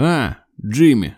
А, Джимми.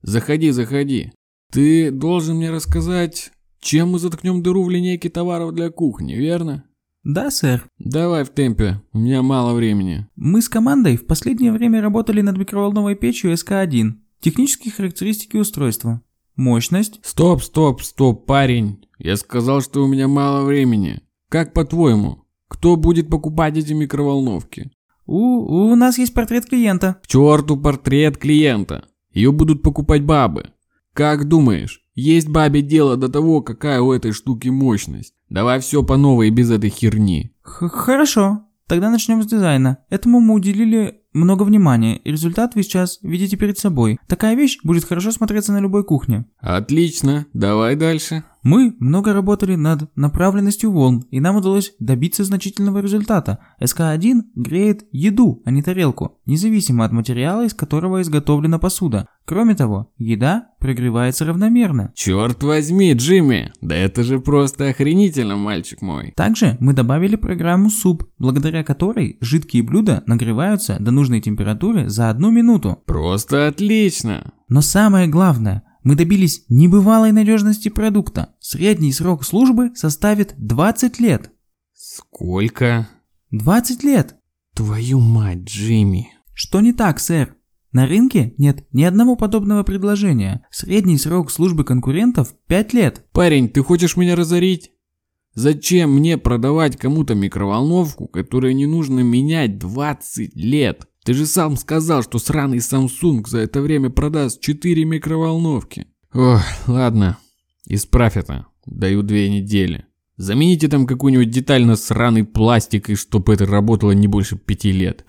Заходи, заходи. Ты должен мне рассказать, чем мы заткнем дыру в линейке товаров для кухни, верно? Да, сэр. Давай в темпе, у меня мало времени. Мы с командой в последнее время работали над микроволновой печью СК-1. Технические характеристики устройства. Мощность. Стоп, стоп, стоп, парень. Я сказал, что у меня мало времени. Как по-твоему, кто будет покупать эти микроволновки? У, у нас есть портрет клиента. К черту портрет клиента. Ее будут покупать бабы. Как думаешь, есть бабе дело до того, какая у этой штуки мощность? Давай все по новой без этой херни. Х Хорошо. Тогда начнем с дизайна. Этому мы уделили много внимания, и результат вы сейчас видите перед собой. Такая вещь будет хорошо смотреться на любой кухне. Отлично, давай дальше. Мы много работали над направленностью волн, и нам удалось добиться значительного результата. СК-1 греет еду, а не тарелку, независимо от материала, из которого изготовлена посуда. Кроме того, еда прогревается равномерно. Черт возьми, Джимми, да это же просто охренительно, мальчик мой. Также мы добавили программу суп, благодаря которой жидкие блюда нагреваются до нужной температуры за одну минуту. Просто отлично. Но самое главное – мы добились небывалой надежности продукта. Средний срок службы составит 20 лет. Сколько? 20 лет. Твою мать, Джимми. Что не так, сэр? На рынке нет ни одного подобного предложения. Средний срок службы конкурентов 5 лет. Парень, ты хочешь меня разорить? Зачем мне продавать кому-то микроволновку, которую не нужно менять 20 лет? Ты же сам сказал, что сраный Samsung за это время продаст 4 микроволновки. Ох, ладно, исправь это. Даю две недели. Замените там какую-нибудь деталь на сраный пластик, и чтобы это работало не больше пяти лет.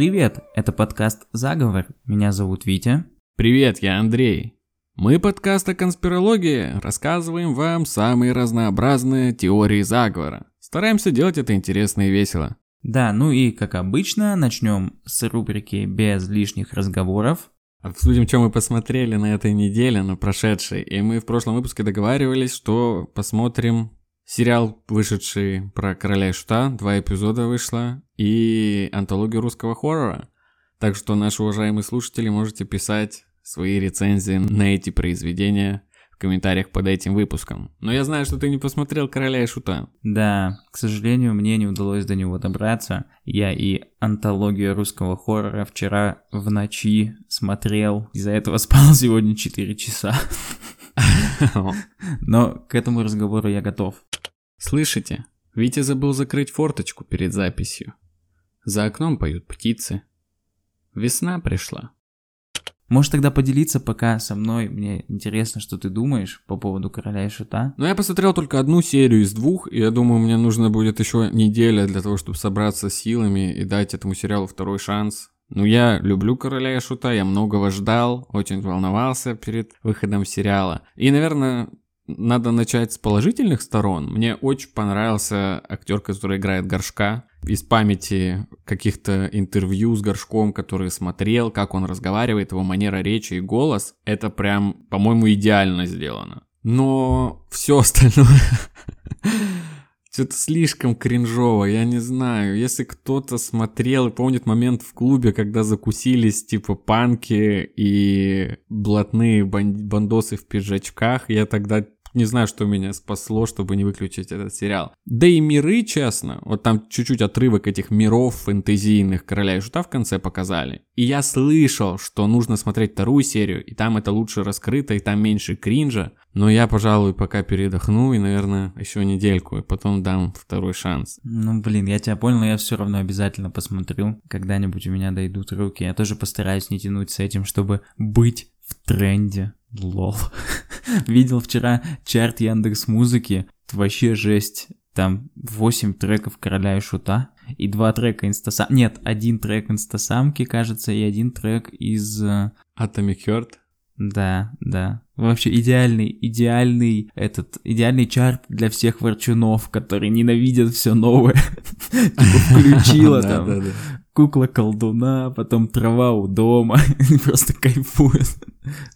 Привет, это подкаст «Заговор». Меня зовут Витя. Привет, я Андрей. Мы подкаст о конспирологии, рассказываем вам самые разнообразные теории заговора. Стараемся делать это интересно и весело. Да, ну и как обычно, начнем с рубрики «Без лишних разговоров». Обсудим, что мы посмотрели на этой неделе, на прошедшей. И мы в прошлом выпуске договаривались, что посмотрим сериал, вышедший про короля и шута, два эпизода вышло, и антологию русского хоррора. Так что, наши уважаемые слушатели, можете писать свои рецензии на эти произведения в комментариях под этим выпуском. Но я знаю, что ты не посмотрел «Короля и Шута». Да, к сожалению, мне не удалось до него добраться. Я и антологию русского хоррора вчера в ночи смотрел. Из-за этого спал сегодня 4 часа. Но к этому разговору я готов. Слышите? Витя забыл закрыть форточку перед записью. За окном поют птицы. Весна пришла. Можешь тогда поделиться пока со мной, мне интересно, что ты думаешь по поводу Короля и Шута. Ну, я посмотрел только одну серию из двух, и я думаю, мне нужно будет еще неделя для того, чтобы собраться силами и дать этому сериалу второй шанс. Ну, я люблю Короля и Шута, я многого ждал, очень волновался перед выходом сериала. И, наверное, надо начать с положительных сторон. Мне очень понравился актер, который играет Горшка. Из памяти каких-то интервью с Горшком, который смотрел, как он разговаривает, его манера речи и голос, это прям, по-моему, идеально сделано. Но все остальное что-то слишком кринжово, я не знаю. Если кто-то смотрел и помнит момент в клубе, когда закусились типа панки и блатные бандосы в пиджачках, я тогда не знаю, что меня спасло, чтобы не выключить этот сериал. Да и миры, честно, вот там чуть-чуть отрывок этих миров фэнтезийных Короля и Шута в конце показали. И я слышал, что нужно смотреть вторую серию, и там это лучше раскрыто, и там меньше кринжа. Но я, пожалуй, пока передохну и, наверное, еще недельку, и потом дам второй шанс. Ну, блин, я тебя понял, но я все равно обязательно посмотрю. Когда-нибудь у меня дойдут руки. Я тоже постараюсь не тянуть с этим, чтобы быть в тренде. Лол. Видел вчера чарт Яндекс Музыки. Вообще жесть. Там 8 треков Короля и Шута. И два трека инстасам... Нет, один трек инстасамки, кажется, и один трек из... Atomic Heart? Да, да. Вообще идеальный, идеальный этот, идеальный чарт для всех ворчунов, которые ненавидят все новое. Типа включила там кукла колдуна, потом трава у дома, просто кайфуют.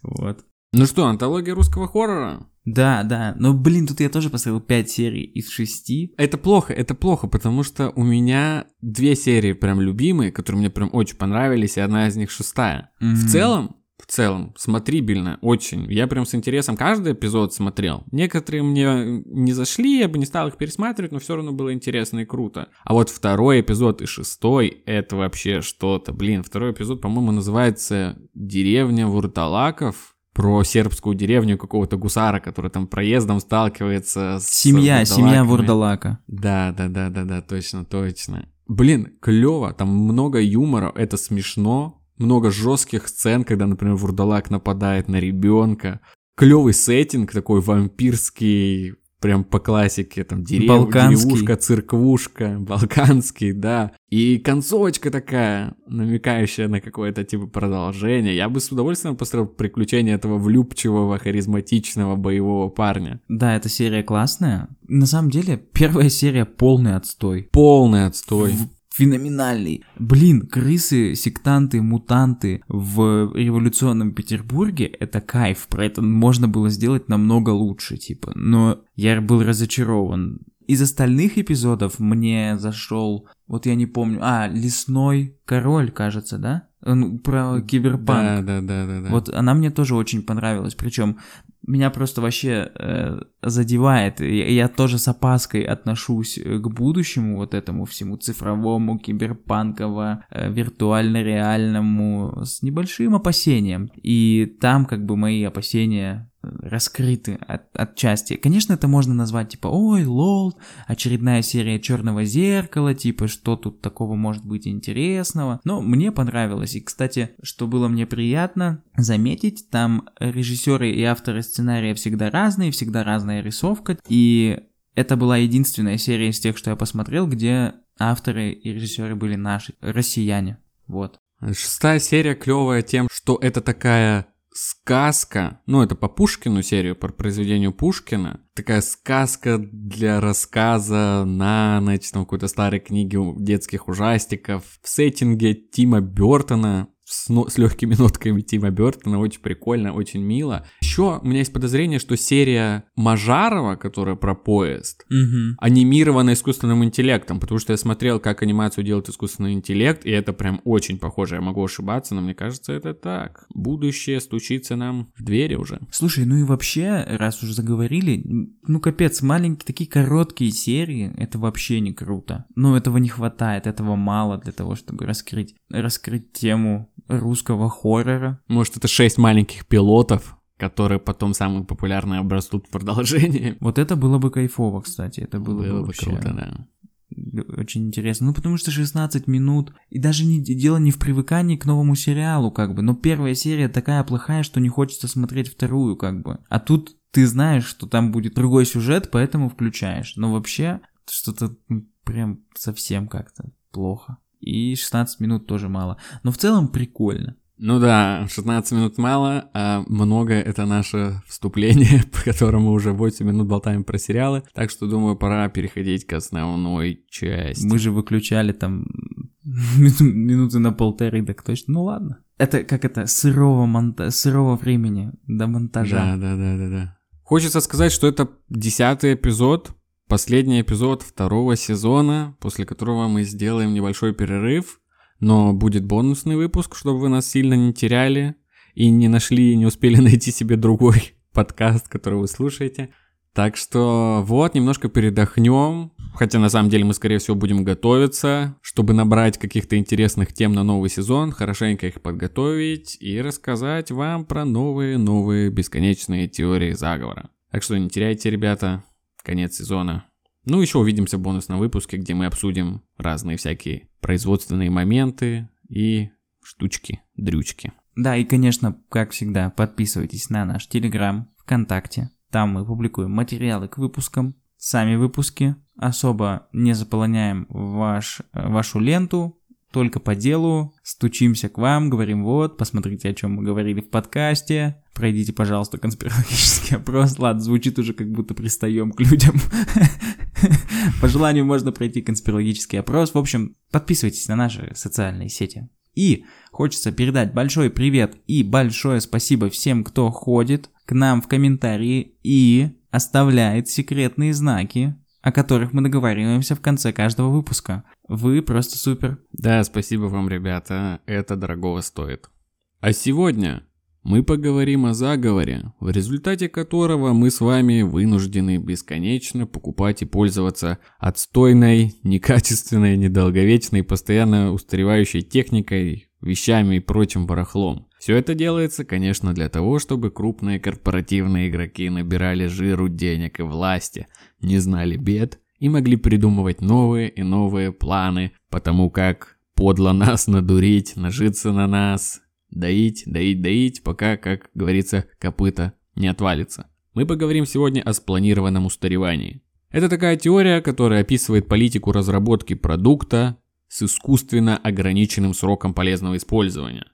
Вот. Ну что, антология русского хоррора? Да, да, но, блин, тут я тоже поставил 5 серий из 6. Это плохо, это плохо, потому что у меня две серии прям любимые, которые мне прям очень понравились, и одна из них шестая. Mm-hmm. В целом, в целом, смотрибельно, очень. Я прям с интересом каждый эпизод смотрел. Некоторые мне не зашли, я бы не стал их пересматривать, но все равно было интересно и круто. А вот второй эпизод и шестой, это вообще что-то. Блин, второй эпизод, по-моему, называется «Деревня Вурталаков», про сербскую деревню какого-то гусара, который там проездом сталкивается с Семья, семья Вурдалака. Да, да, да, да, да, точно, точно. Блин, клево, там много юмора, это смешно, много жестких сцен, когда, например, вурдалак нападает на ребенка. Клевый сеттинг, такой вампирский, прям по классике, там дерев... деревушка, церквушка, балканский, да. И концовочка такая, намекающая на какое-то типа продолжение. Я бы с удовольствием построил приключения этого влюбчивого, харизматичного боевого парня. Да, эта серия классная. На самом деле, первая серия полный отстой. Полный отстой. В феноменальный. Блин, крысы, сектанты, мутанты в революционном Петербурге — это кайф. Про это можно было сделать намного лучше, типа. Но я был разочарован. Из остальных эпизодов мне зашел, вот я не помню, а, Лесной Король, кажется, да? Он про киберпанк. Да, да, да, да, да. Вот она мне тоже очень понравилась. Причем меня просто вообще э, задевает. Я, я тоже с опаской отношусь э, к будущему, вот этому всему цифровому, киберпанково, э, виртуально-реальному, с небольшим опасением. И там как бы мои опасения раскрыты от, отчасти. Конечно, это можно назвать типа, ой, лол, очередная серия Черного зеркала, типа, что тут такого может быть интересного. Но мне понравилось. И, кстати, что было мне приятно заметить, там режиссеры и авторы сценария всегда разные, всегда разная рисовка. И это была единственная серия из тех, что я посмотрел, где авторы и режиссеры были наши, россияне. Вот. Шестая серия клевая тем, что это такая сказка, ну это по Пушкину серию, по произведению Пушкина, такая сказка для рассказа на ночь, там какой-то старой книги детских ужастиков в сеттинге Тима Бертона, с, ну, с легкими нотками Тима Бертона, очень прикольно, очень мило. Еще у меня есть подозрение, что серия Мажарова, которая про поезд, угу. анимирована искусственным интеллектом, потому что я смотрел, как анимацию делает искусственный интеллект, и это прям очень похоже. Я могу ошибаться, но мне кажется, это так. Будущее стучится нам в двери уже. Слушай, ну и вообще, раз уже заговорили, ну капец, маленькие такие короткие серии, это вообще не круто. Ну этого не хватает, этого мало для того, чтобы раскрыть, раскрыть тему русского хоррора. Может, это шесть маленьких пилотов, которые потом самые популярные обрастут в продолжении. Вот это было бы кайфово, кстати. Это было, было бы, вообще... круто, да. Очень интересно. Ну, потому что 16 минут. И даже не, дело не в привыкании к новому сериалу, как бы. Но первая серия такая плохая, что не хочется смотреть вторую, как бы. А тут ты знаешь, что там будет другой сюжет, поэтому включаешь. Но вообще, что-то прям совсем как-то плохо и 16 минут тоже мало. Но в целом прикольно. Ну да, 16 минут мало, а много это наше вступление, по которому уже 8 минут болтаем про сериалы. Так что, думаю, пора переходить к основной части. Мы же выключали там минуты на полторы, так точно. Ну ладно. Это как это, сырого, монта... сырого времени до монтажа. Да, да, да, да, да. Хочется сказать, что это десятый эпизод Последний эпизод второго сезона, после которого мы сделаем небольшой перерыв, но будет бонусный выпуск, чтобы вы нас сильно не теряли и не нашли, не успели найти себе другой подкаст, который вы слушаете. Так что вот, немножко передохнем, хотя на самом деле мы, скорее всего, будем готовиться, чтобы набрать каких-то интересных тем на новый сезон, хорошенько их подготовить и рассказать вам про новые-новые бесконечные теории заговора. Так что не теряйте, ребята, конец сезона. Ну, еще увидимся в бонусном выпуске, где мы обсудим разные всякие производственные моменты и штучки, дрючки. Да, и, конечно, как всегда, подписывайтесь на наш Телеграм, ВКонтакте. Там мы публикуем материалы к выпускам, сами выпуски. Особо не заполоняем ваш, вашу ленту, только по делу, стучимся к вам, говорим, вот, посмотрите, о чем мы говорили в подкасте, пройдите, пожалуйста, конспирологический опрос. Ладно, звучит уже как будто пристаем к людям. По желанию можно пройти конспирологический опрос. В общем, подписывайтесь на наши социальные сети. И хочется передать большой привет и большое спасибо всем, кто ходит к нам в комментарии и оставляет секретные знаки, о которых мы договариваемся в конце каждого выпуска. Вы просто супер. Да, спасибо вам, ребята, это дорогого стоит. А сегодня мы поговорим о заговоре, в результате которого мы с вами вынуждены бесконечно покупать и пользоваться отстойной, некачественной, недолговечной, постоянно устаревающей техникой, вещами и прочим барахлом. Все это делается, конечно, для того, чтобы крупные корпоративные игроки набирали жиру денег и власти, не знали бед и могли придумывать новые и новые планы, потому как подло нас надурить, нажиться на нас, доить, доить, доить, пока, как говорится, копыта не отвалится. Мы поговорим сегодня о спланированном устаревании. Это такая теория, которая описывает политику разработки продукта с искусственно ограниченным сроком полезного использования.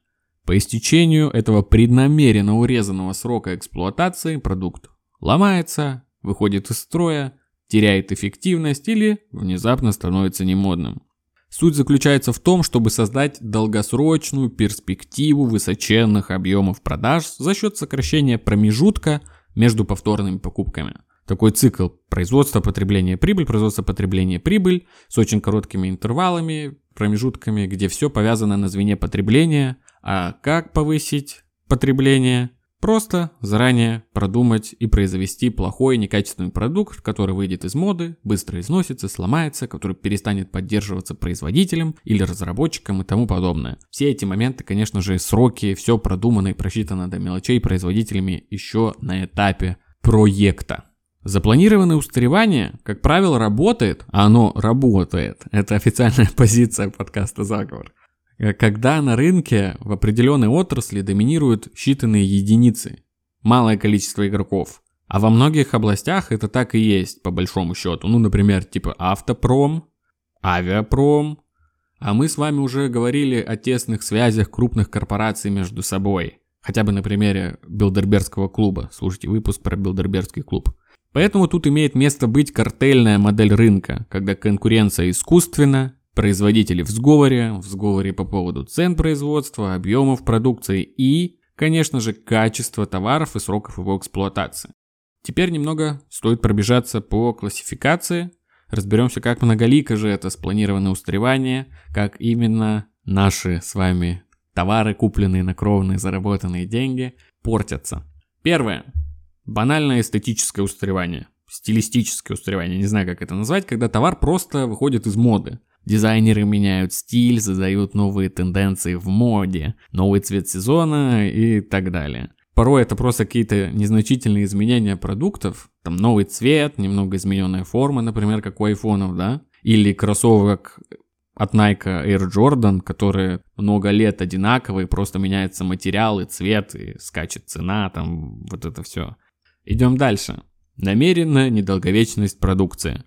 По истечению этого преднамеренно урезанного срока эксплуатации продукт ломается, выходит из строя, теряет эффективность или внезапно становится немодным. Суть заключается в том, чтобы создать долгосрочную перспективу высоченных объемов продаж за счет сокращения промежутка между повторными покупками. Такой цикл производства, потребления, прибыль, производства, потребления, прибыль с очень короткими интервалами, промежутками, где все повязано на звене потребления. А как повысить потребление? Просто заранее продумать и произвести плохой некачественный продукт, который выйдет из моды, быстро износится, сломается, который перестанет поддерживаться производителем или разработчиком и тому подобное. Все эти моменты, конечно же, сроки, все продумано и просчитано до мелочей производителями еще на этапе проекта. Запланированное устаревание, как правило, работает, а оно работает. Это официальная позиция подкаста «Заговор». Э, когда на рынке в определенной отрасли доминируют считанные единицы, малое количество игроков. А во многих областях это так и есть, по большому счету. Ну, например, типа автопром, авиапром. А мы с вами уже говорили о тесных связях крупных корпораций между собой. Хотя бы на примере Билдербергского клуба. Слушайте выпуск про Билдербергский клуб. Поэтому тут имеет место быть картельная модель рынка, когда конкуренция искусственна, Производители в сговоре, в сговоре по поводу цен производства, объемов продукции и, конечно же, качества товаров и сроков его эксплуатации. Теперь немного стоит пробежаться по классификации. Разберемся, как многолико же это спланированное устаревание, как именно наши с вами товары, купленные на кровные заработанные деньги, портятся. Первое. Банальное эстетическое устаревание. Стилистическое устаревание, не знаю, как это назвать, когда товар просто выходит из моды. Дизайнеры меняют стиль, задают новые тенденции в моде, новый цвет сезона и так далее. Порой это просто какие-то незначительные изменения продуктов, там новый цвет, немного измененная форма, например, как у айфонов, да, или кроссовок от Nike Air Jordan, которые много лет одинаковые, просто меняется материал и цвет, и скачет цена, там вот это все. Идем дальше. Намеренная недолговечность продукции.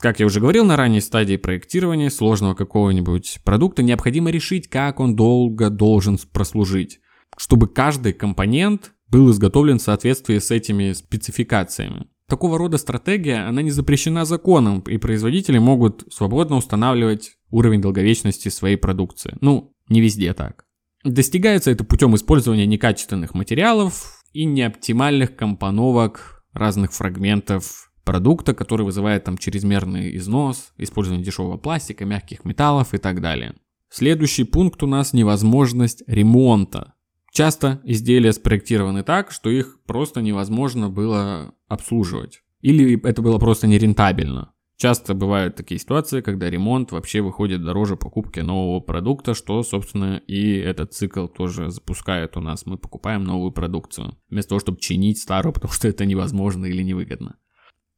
Как я уже говорил, на ранней стадии проектирования сложного какого-нибудь продукта необходимо решить, как он долго должен прослужить, чтобы каждый компонент был изготовлен в соответствии с этими спецификациями. Такого рода стратегия, она не запрещена законом, и производители могут свободно устанавливать уровень долговечности своей продукции. Ну, не везде так. Достигается это путем использования некачественных материалов и неоптимальных компоновок разных фрагментов продукта, который вызывает там чрезмерный износ, использование дешевого пластика, мягких металлов и так далее. Следующий пункт у нас невозможность ремонта. Часто изделия спроектированы так, что их просто невозможно было обслуживать. Или это было просто нерентабельно. Часто бывают такие ситуации, когда ремонт вообще выходит дороже покупки нового продукта, что, собственно, и этот цикл тоже запускает у нас. Мы покупаем новую продукцию, вместо того, чтобы чинить старую, потому что это невозможно или невыгодно.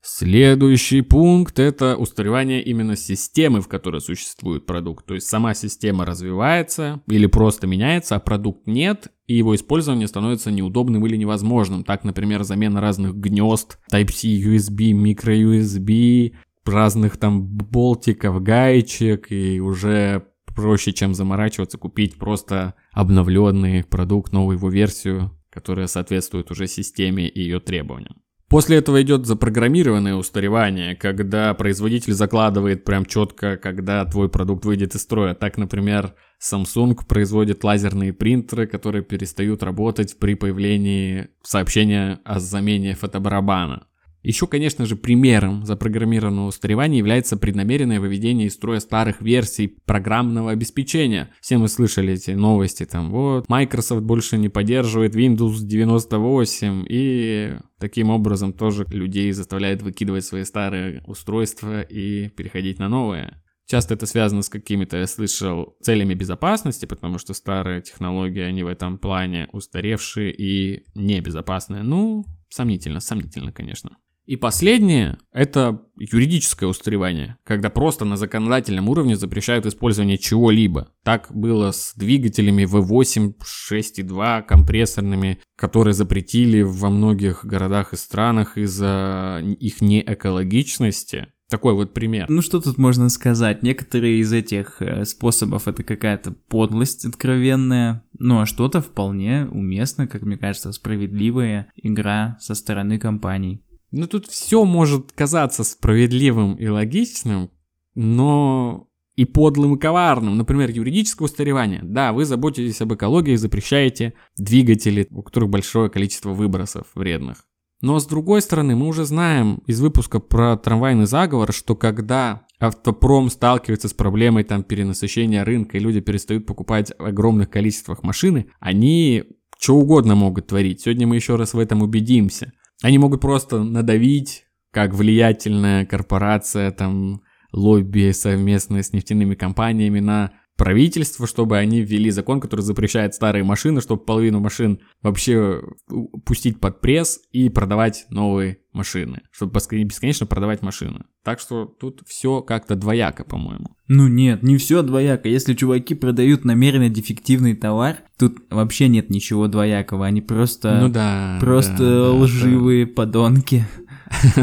Следующий пункт – это устаревание именно системы, в которой существует продукт. То есть сама система развивается или просто меняется, а продукт нет, и его использование становится неудобным или невозможным. Так, например, замена разных гнезд, Type-C, USB, micro-USB, разных там болтиков, гаечек, и уже проще, чем заморачиваться, купить просто обновленный продукт, новую его версию, которая соответствует уже системе и ее требованиям. После этого идет запрограммированное устаревание, когда производитель закладывает прям четко, когда твой продукт выйдет из строя. Так, например, Samsung производит лазерные принтеры, которые перестают работать при появлении сообщения о замене фотобарабана. Еще, конечно же, примером запрограммированного устаревания является преднамеренное выведение из строя старых версий программного обеспечения. Все мы слышали эти новости, там, вот, Microsoft больше не поддерживает Windows 98, и таким образом тоже людей заставляет выкидывать свои старые устройства и переходить на новые. Часто это связано с какими-то, я слышал, целями безопасности, потому что старые технологии, они в этом плане устаревшие и небезопасные. Ну, сомнительно, сомнительно, конечно. И последнее – это юридическое устаревание, когда просто на законодательном уровне запрещают использование чего-либо. Так было с двигателями V8, 6.2, компрессорными, которые запретили во многих городах и странах из-за их неэкологичности. Такой вот пример. Ну что тут можно сказать? Некоторые из этих э, способов это какая-то подлость откровенная, ну а что-то вполне уместно, как мне кажется, справедливая игра со стороны компаний. Ну тут все может казаться справедливым и логичным, но и подлым и коварным. Например, юридическое устаревание. Да, вы заботитесь об экологии и запрещаете двигатели, у которых большое количество выбросов вредных. Но с другой стороны, мы уже знаем из выпуска про трамвайный заговор, что когда автопром сталкивается с проблемой там перенасыщения рынка, и люди перестают покупать в огромных количествах машины, они что угодно могут творить. Сегодня мы еще раз в этом убедимся. Они могут просто надавить, как влиятельная корпорация, там, лобби совместно с нефтяными компаниями на правительство, чтобы они ввели закон, который запрещает старые машины, чтобы половину машин вообще пустить под пресс и продавать новые машины, чтобы бесконечно продавать машины. Так что тут все как-то двояко, по-моему. Ну нет, не все двояко. Если чуваки продают намеренно дефективный товар, тут вообще нет ничего двоякого. Они просто, ну да, просто да, лживые да. подонки.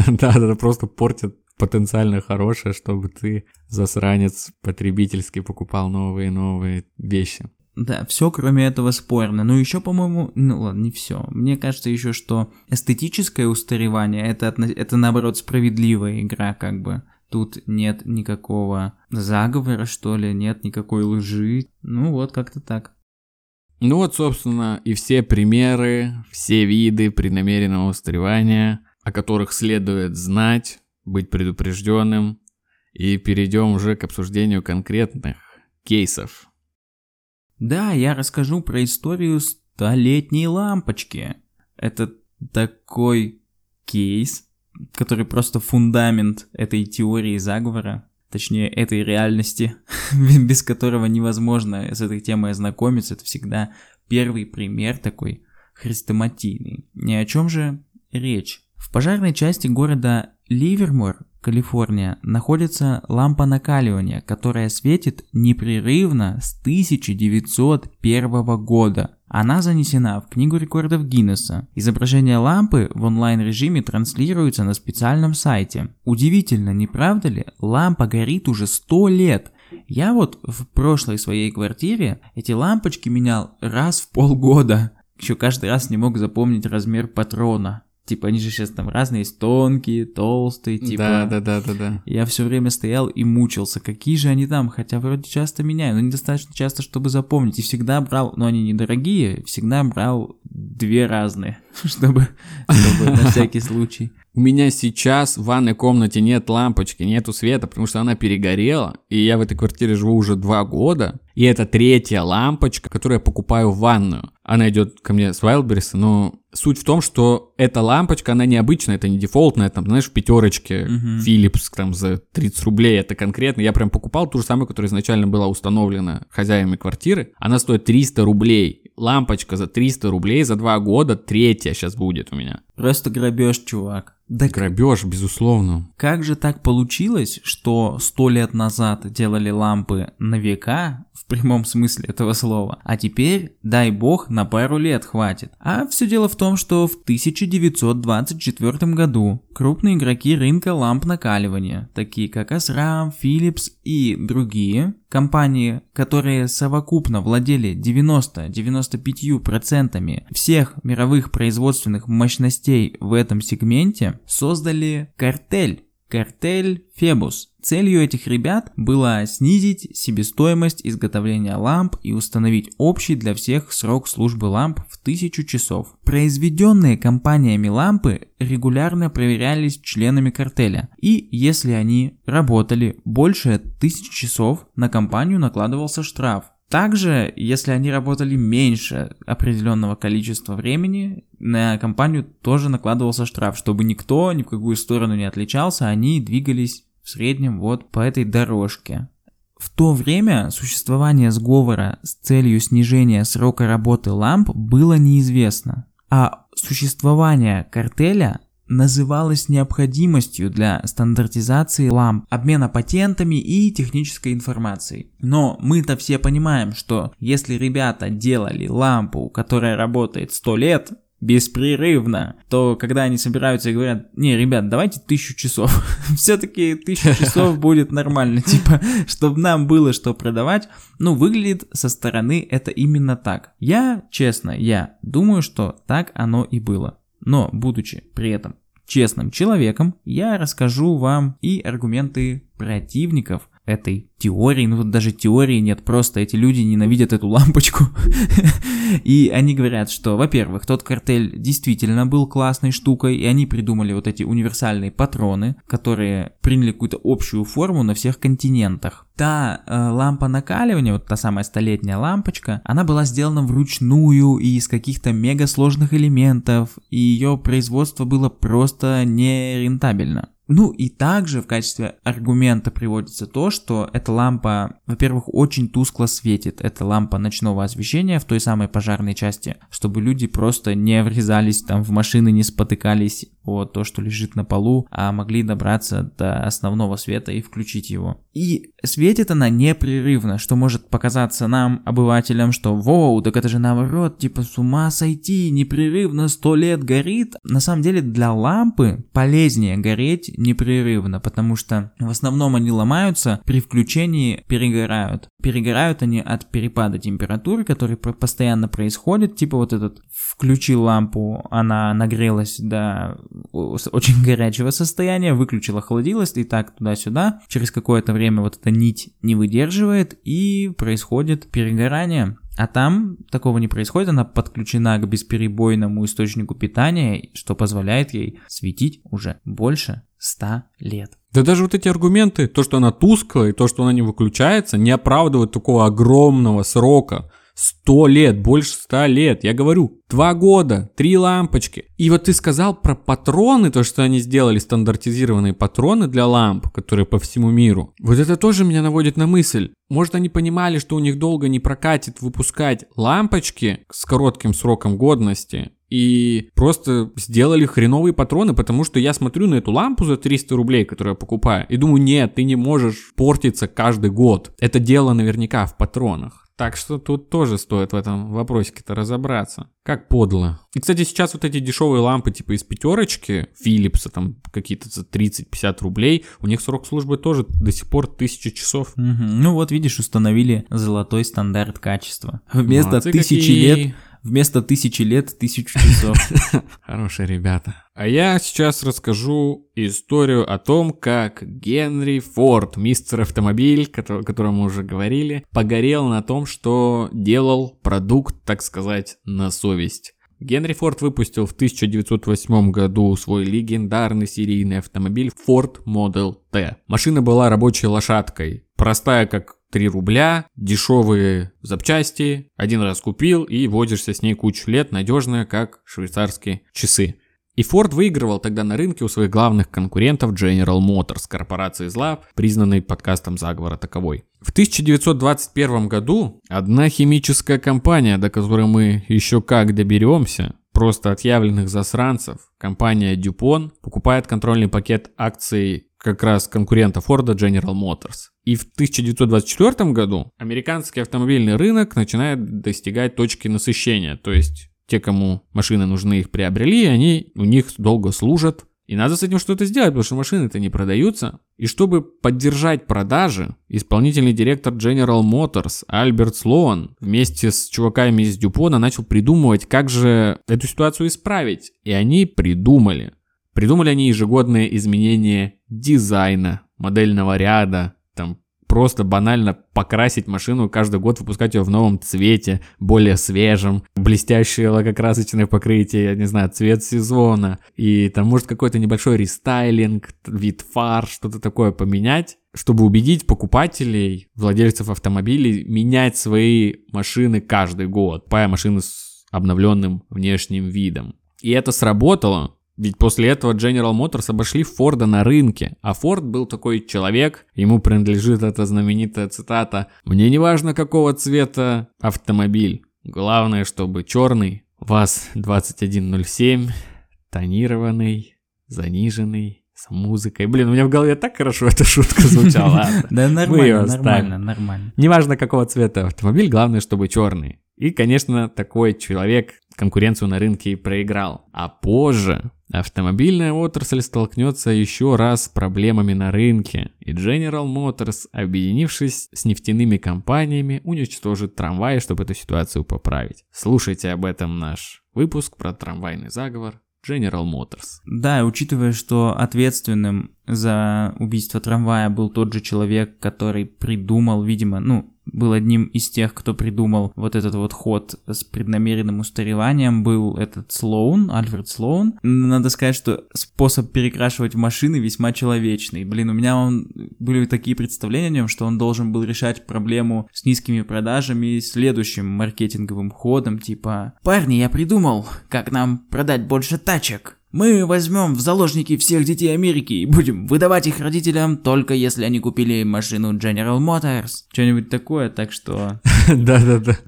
Да, да, просто портят потенциально хорошее, чтобы ты, засранец, потребительский покупал новые и новые вещи. Да, все кроме этого спорно. Но еще, по-моему, ну ладно, не все. Мне кажется еще, что эстетическое устаревание это, это наоборот справедливая игра, как бы. Тут нет никакого заговора, что ли, нет никакой лжи. Ну вот, как-то так. Ну вот, собственно, и все примеры, все виды преднамеренного устаревания, о которых следует знать, быть предупрежденным, и перейдем уже к обсуждению конкретных кейсов. Да, я расскажу про историю столетней лампочки. Это такой кейс, который просто фундамент этой теории заговора, точнее этой реальности, без которого невозможно с этой темой ознакомиться. Это всегда первый пример такой хрестоматийный. Ни о чем же речь. В пожарной части города Ливермор, Калифорния, находится лампа накаливания, которая светит непрерывно с 1901 года. Она занесена в Книгу рекордов Гиннесса. Изображение лампы в онлайн-режиме транслируется на специальном сайте. Удивительно, не правда ли? Лампа горит уже 100 лет. Я вот в прошлой своей квартире эти лампочки менял раз в полгода. Еще каждый раз не мог запомнить размер патрона. Типа, они же сейчас там разные, есть тонкие, толстые, типа. Да, да, да, да, да. Я все время стоял и мучился, какие же они там, хотя вроде часто меняю, но недостаточно часто, чтобы запомнить. И всегда брал, но они недорогие, всегда брал две разные, чтобы, чтобы на всякий случай. У меня сейчас в ванной комнате нет лампочки, нету света, потому что она перегорела, и я в этой квартире живу уже два года, и это третья лампочка, которую я покупаю в ванную. Она идет ко мне с Wildberries, но суть в том, что эта лампочка, она необычная, это не дефолтная, там, знаешь, в пятерочке uh-huh. Philips там за 30 рублей, это конкретно. Я прям покупал ту же самую, которая изначально была установлена хозяевами квартиры. Она стоит 300 рублей. Лампочка за 300 рублей за два года, третья сейчас будет у меня. Просто грабеж, чувак. Да Грабеж, безусловно. Как же так получилось, что сто лет назад делали лампы на века, в прямом смысле этого слова, а теперь, дай бог, на пару лет хватит? А все дело в том, что в 1924 году крупные игроки рынка ламп накаливания, такие как Osram, Philips и другие, компании, которые совокупно владели 90-95% всех мировых производственных мощностей в этом сегменте, создали картель. Картель Фебус. Целью этих ребят было снизить себестоимость изготовления ламп и установить общий для всех срок службы ламп в 1000 часов. Произведенные компаниями лампы регулярно проверялись членами картеля, и если они работали больше 1000 часов, на компанию накладывался штраф. Также, если они работали меньше определенного количества времени, на компанию тоже накладывался штраф, чтобы никто ни в какую сторону не отличался, они двигались в среднем вот по этой дорожке. В то время существование сговора с целью снижения срока работы ламп было неизвестно, а существование картеля называлось необходимостью для стандартизации ламп, обмена патентами и технической информацией. Но мы-то все понимаем, что если ребята делали лампу, которая работает 100 лет, беспрерывно, то когда они собираются и говорят, не, ребят, давайте тысячу часов, все-таки тысячу часов будет нормально, типа, чтобы нам было что продавать, ну, выглядит со стороны это именно так. Я, честно, я думаю, что так оно и было. Но, будучи при этом честным человеком, я расскажу вам и аргументы противников этой теории, ну тут даже теории нет, просто эти люди ненавидят эту лампочку. И они говорят, что, во-первых, тот картель действительно был классной штукой, и они придумали вот эти универсальные патроны, которые приняли какую-то общую форму на всех континентах. Та э, лампа накаливания, вот та самая столетняя лампочка, она была сделана вручную и из каких-то мега сложных элементов, и ее производство было просто нерентабельно. Ну и также в качестве аргумента приводится то, что эта лампа, во-первых, очень тускло светит. Это лампа ночного освещения в той самой пожарной части, чтобы люди просто не врезались там в машины, не спотыкались о то, что лежит на полу, а могли добраться до основного света и включить его. И светит она непрерывно, что может показаться нам, обывателям, что «Воу, так это же наоборот, типа с ума сойти, непрерывно сто лет горит». На самом деле для лампы полезнее гореть непрерывно, потому что в основном они ломаются, при включении перегорают. Перегорают они от перепада температуры, который постоянно происходит, типа вот этот включил лампу, она нагрелась до очень горячего состояния, выключила холодилась и так туда-сюда. Через какое-то время вот эта нить не выдерживает и происходит перегорание. А там такого не происходит, она подключена к бесперебойному источнику питания, что позволяет ей светить уже больше 100 лет. Да даже вот эти аргументы, то, что она тусклая и то, что она не выключается, не оправдывают такого огромного срока Сто лет, больше ста лет. Я говорю, два года, три лампочки. И вот ты сказал про патроны, то, что они сделали стандартизированные патроны для ламп, которые по всему миру. Вот это тоже меня наводит на мысль. Может, они понимали, что у них долго не прокатит выпускать лампочки с коротким сроком годности, и просто сделали хреновые патроны, потому что я смотрю на эту лампу за 300 рублей, которую я покупаю, и думаю, нет, ты не можешь портиться каждый год. Это дело наверняка в патронах. Так что тут тоже стоит в этом вопросике-то разобраться. Как подло. И, кстати, сейчас вот эти дешевые лампы типа из пятерочки, Philips, там какие-то за 30-50 рублей, у них срок службы тоже до сих пор 1000 часов. Угу. Ну вот видишь, установили золотой стандарт качества. Вместо Молодцы тысячи какие... лет вместо тысячи лет тысячу часов. Хорошие ребята. А я сейчас расскажу историю о том, как Генри Форд, мистер автомобиль, о котором мы уже говорили, погорел на том, что делал продукт, так сказать, на совесть. Генри Форд выпустил в 1908 году свой легендарный серийный автомобиль Ford Model T. Машина была рабочей лошадкой, простая как 3 рубля, дешевые запчасти, один раз купил и водишься с ней кучу лет, надежная, как швейцарские часы. И Ford выигрывал тогда на рынке у своих главных конкурентов General Motors, корпорации зла, признанной подкастом заговора таковой. В 1921 году одна химическая компания, до которой мы еще как доберемся, просто отъявленных засранцев, компания DuPont покупает контрольный пакет акций как раз конкурента Форда General Motors. И в 1924 году американский автомобильный рынок начинает достигать точки насыщения, то есть те, кому машины нужны, их приобрели, они у них долго служат, и надо с этим что-то сделать, потому что машины-то не продаются. И чтобы поддержать продажи, исполнительный директор General Motors Альберт Слоан вместе с чуваками из Дюпона начал придумывать, как же эту ситуацию исправить. И они придумали. Придумали они ежегодные изменения дизайна, модельного ряда, там просто банально покрасить машину, каждый год выпускать ее в новом цвете, более свежем, блестящее лакокрасочное покрытие, я не знаю, цвет сезона, и там может какой-то небольшой рестайлинг, вид фар, что-то такое поменять, чтобы убедить покупателей, владельцев автомобилей менять свои машины каждый год, покупая машины с обновленным внешним видом. И это сработало, ведь после этого General Motors обошли Форда на рынке, а Форд был такой человек, ему принадлежит эта знаменитая цитата «Мне не важно какого цвета автомобиль, главное, чтобы черный, ВАЗ-2107, тонированный, заниженный, с музыкой. Блин, у меня в голове так хорошо эта шутка звучала. Да нормально, нормально, нормально. Неважно какого цвета автомобиль, главное, чтобы черный. И, конечно, такой человек конкуренцию на рынке и проиграл. А позже автомобильная отрасль столкнется еще раз с проблемами на рынке, и General Motors, объединившись с нефтяными компаниями, уничтожит трамваи, чтобы эту ситуацию поправить. Слушайте об этом наш выпуск про трамвайный заговор General Motors. Да, учитывая, что ответственным за убийство трамвая был тот же человек, который придумал, видимо, ну, был одним из тех, кто придумал вот этот вот ход с преднамеренным устареванием, был этот Слоун, Альфред Слоун. Надо сказать, что способ перекрашивать машины весьма человечный. Блин, у меня он, были такие представления о нем, что он должен был решать проблему с низкими продажами следующим маркетинговым ходом, типа «Парни, я придумал, как нам продать больше тачек». Мы возьмем в заложники всех детей Америки и будем выдавать их родителям только если они купили машину General Motors. Что-нибудь такое, так что... Да-да-да.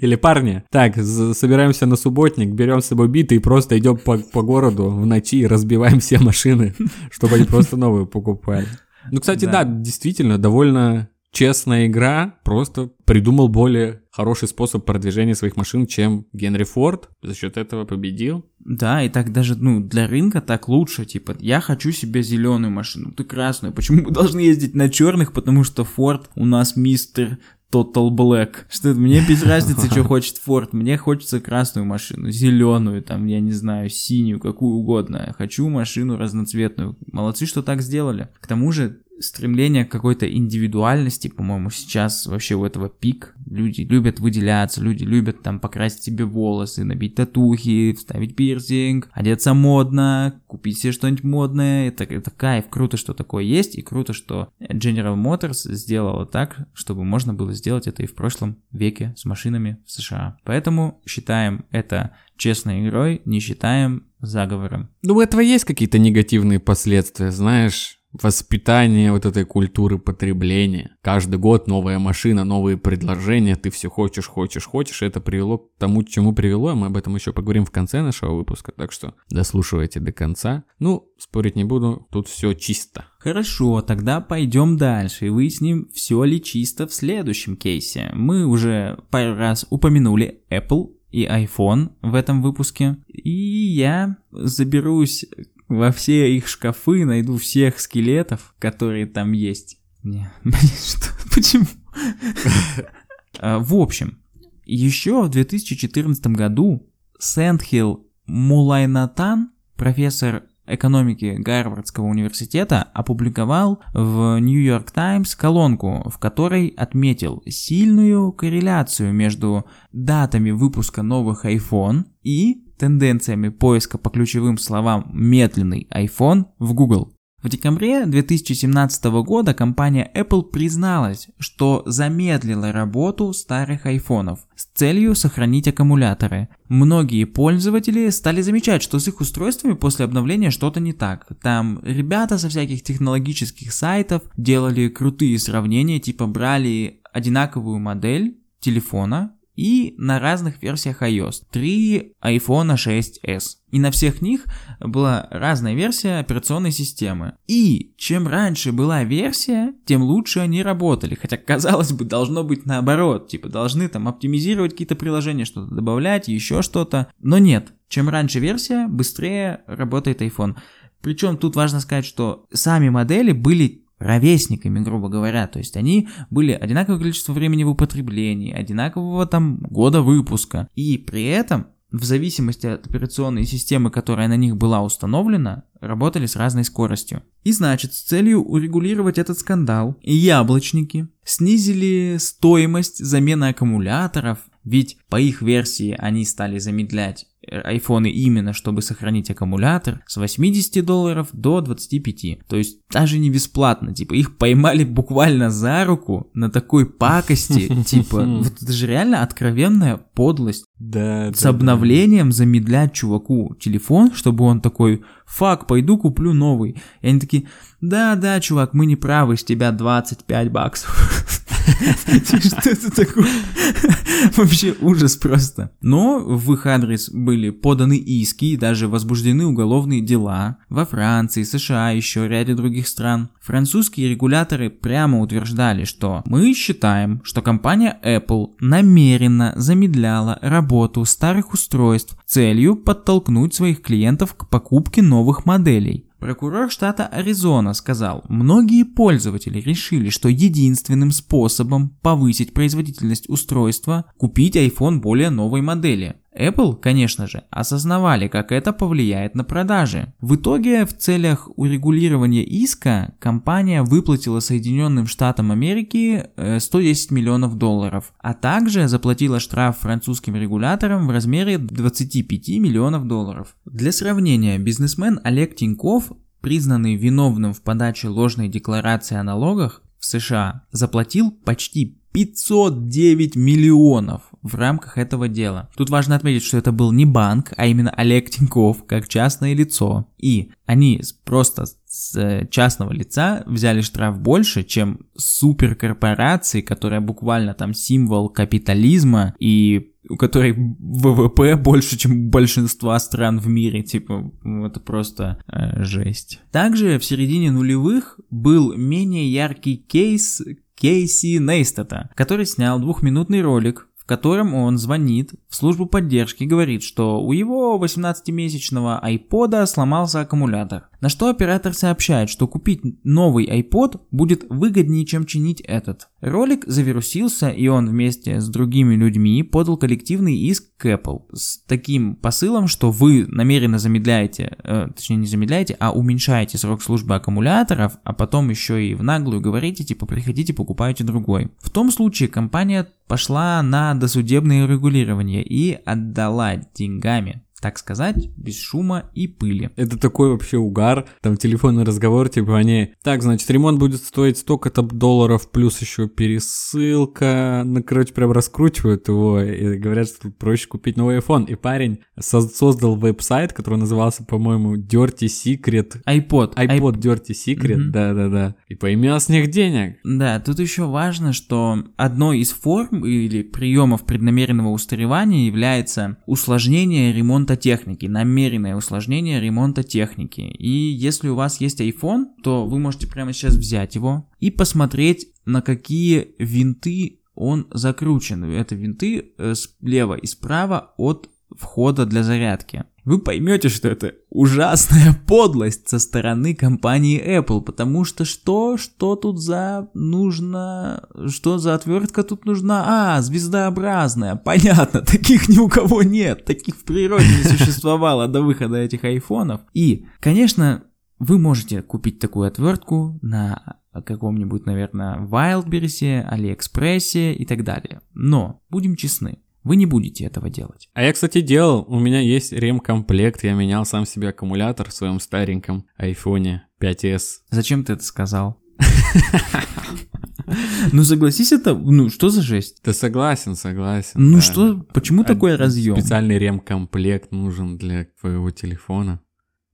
Или парни, так, собираемся на субботник, берем с собой биты и просто идем по, по городу в ночи и разбиваем все машины, чтобы они просто новые покупали. Ну, кстати, да, действительно, довольно честная игра, просто придумал более хороший способ продвижения своих машин, чем Генри Форд, за счет этого победил. Да, и так даже, ну, для рынка так лучше, типа, я хочу себе зеленую машину, ты красную, почему мы должны ездить на черных, потому что Форд у нас мистер Total Black. Что мне без разницы, что хочет Форд. Мне хочется красную машину, зеленую, там, я не знаю, синюю, какую угодно. Хочу машину разноцветную. Молодцы, что так сделали. К тому же, стремление к какой-то индивидуальности, по-моему, сейчас вообще у этого пик. Люди любят выделяться, люди любят там покрасить себе волосы, набить татухи, вставить пирсинг, одеться модно, купить себе что-нибудь модное. Это, это кайф, круто, что такое есть, и круто, что General Motors сделала так, чтобы можно было сделать это и в прошлом веке с машинами в США. Поэтому считаем это честной игрой, не считаем заговором. Ну, у этого есть какие-то негативные последствия, знаешь воспитание вот этой культуры потребления. Каждый год новая машина, новые предложения, ты все хочешь, хочешь, хочешь. Это привело к тому, к чему привело, мы об этом еще поговорим в конце нашего выпуска, так что дослушивайте до конца. Ну, спорить не буду, тут все чисто. Хорошо, тогда пойдем дальше и выясним, все ли чисто в следующем кейсе. Мы уже пару раз упомянули Apple и iPhone в этом выпуске. И я заберусь во все их шкафы найду всех скелетов, которые там есть. Не, что? Почему? А, в общем, еще в 2014 году Сэндхилл Мулайнатан, профессор экономики Гарвардского университета, опубликовал в New York Times колонку, в которой отметил сильную корреляцию между датами выпуска новых iPhone и тенденциями поиска по ключевым словам «медленный iPhone» в Google. В декабре 2017 года компания Apple призналась, что замедлила работу старых айфонов с целью сохранить аккумуляторы. Многие пользователи стали замечать, что с их устройствами после обновления что-то не так. Там ребята со всяких технологических сайтов делали крутые сравнения, типа брали одинаковую модель телефона и на разных версиях iOS. Три iPhone 6s. И на всех них была разная версия операционной системы. И чем раньше была версия, тем лучше они работали. Хотя, казалось бы, должно быть наоборот. Типа, должны там оптимизировать какие-то приложения, что-то добавлять, еще что-то. Но нет. Чем раньше версия, быстрее работает iPhone. Причем тут важно сказать, что сами модели были ровесниками, грубо говоря. То есть они были одинаковое количество времени в употреблении, одинакового там года выпуска. И при этом в зависимости от операционной системы, которая на них была установлена, работали с разной скоростью. И значит, с целью урегулировать этот скандал, яблочники снизили стоимость замены аккумуляторов, ведь по их версии они стали замедлять айфоны именно, чтобы сохранить аккумулятор, с 80 долларов до 25. То есть даже не бесплатно, типа их поймали буквально за руку на такой пакости, типа, вот это же реально откровенная подлость. Да, С обновлением замедлять чуваку телефон, чтобы он такой, фак, пойду куплю новый. И они такие, да-да, чувак, мы не правы, с тебя 25 баксов. Что это такое? Вообще ужас просто. Но в их адрес были поданы иски и даже возбуждены уголовные дела во Франции, США, еще ряде других стран. Французские регуляторы прямо утверждали, что мы считаем, что компания Apple намеренно замедляла работу старых устройств целью подтолкнуть своих клиентов к покупке новых моделей. Прокурор штата Аризона сказал, многие пользователи решили, что единственным способом повысить производительность устройства – купить iPhone более новой модели. Apple, конечно же, осознавали, как это повлияет на продажи. В итоге, в целях урегулирования иска, компания выплатила Соединенным Штатам Америки 110 э, миллионов долларов, а также заплатила штраф французским регуляторам в размере 25 миллионов долларов. Для сравнения, бизнесмен Олег Тиньков, признанный виновным в подаче ложной декларации о налогах в США, заплатил почти 509 миллионов в рамках этого дела. Тут важно отметить, что это был не банк, а именно Олег Тиньков, как частное лицо. И они просто с э, частного лица взяли штраф больше, чем суперкорпорации, которая буквально там символ капитализма и у которой ВВП больше, чем большинства стран в мире, типа, это просто э, жесть. Также в середине нулевых был менее яркий кейс Кейси Нейстата, который снял двухминутный ролик, котором он звонит в службу поддержки и говорит, что у его 18-месячного iPod сломался аккумулятор. На что оператор сообщает, что купить новый iPod будет выгоднее, чем чинить этот. Ролик завирусился, и он вместе с другими людьми подал коллективный иск к Apple с таким посылом, что вы намеренно замедляете, э, точнее не замедляете, а уменьшаете срок службы аккумуляторов, а потом еще и в наглую говорите, типа приходите, покупайте другой. В том случае компания пошла на досудебное регулирование и отдала деньгами так сказать, без шума и пыли. Это такой вообще угар, там телефонный разговор, типа они, так, значит, ремонт будет стоить столько-то долларов, плюс еще пересылка, ну, короче, прям раскручивают его и говорят, что проще купить новый iPhone. И парень создал веб-сайт, который назывался, по-моему, Dirty Secret. iPod. iPod Dirty Secret, да-да-да. И поимел с них денег. Да, тут еще важно, что одной из форм или приемов преднамеренного устаревания является усложнение ремонта ремонта техники, намеренное усложнение ремонта техники. И если у вас есть iPhone, то вы можете прямо сейчас взять его и посмотреть, на какие винты он закручен. Это винты э, слева и справа от входа для зарядки вы поймете, что это ужасная подлость со стороны компании Apple, потому что что, что тут за нужно, что за отвертка тут нужна? А, звездообразная, понятно, таких ни у кого нет, таких в природе не существовало до выхода этих айфонов. И, конечно, вы можете купить такую отвертку на каком-нибудь, наверное, Wildberries, Алиэкспрессе и так далее. Но, будем честны, вы не будете этого делать. А я, кстати, делал. У меня есть ремкомплект. Я менял сам себе аккумулятор в своем стареньком айфоне 5s. Зачем ты это сказал? Ну согласись, это, ну что за жесть? Да согласен, согласен. Ну да. что, почему а такой разъем? Специальный ремкомплект нужен для твоего телефона.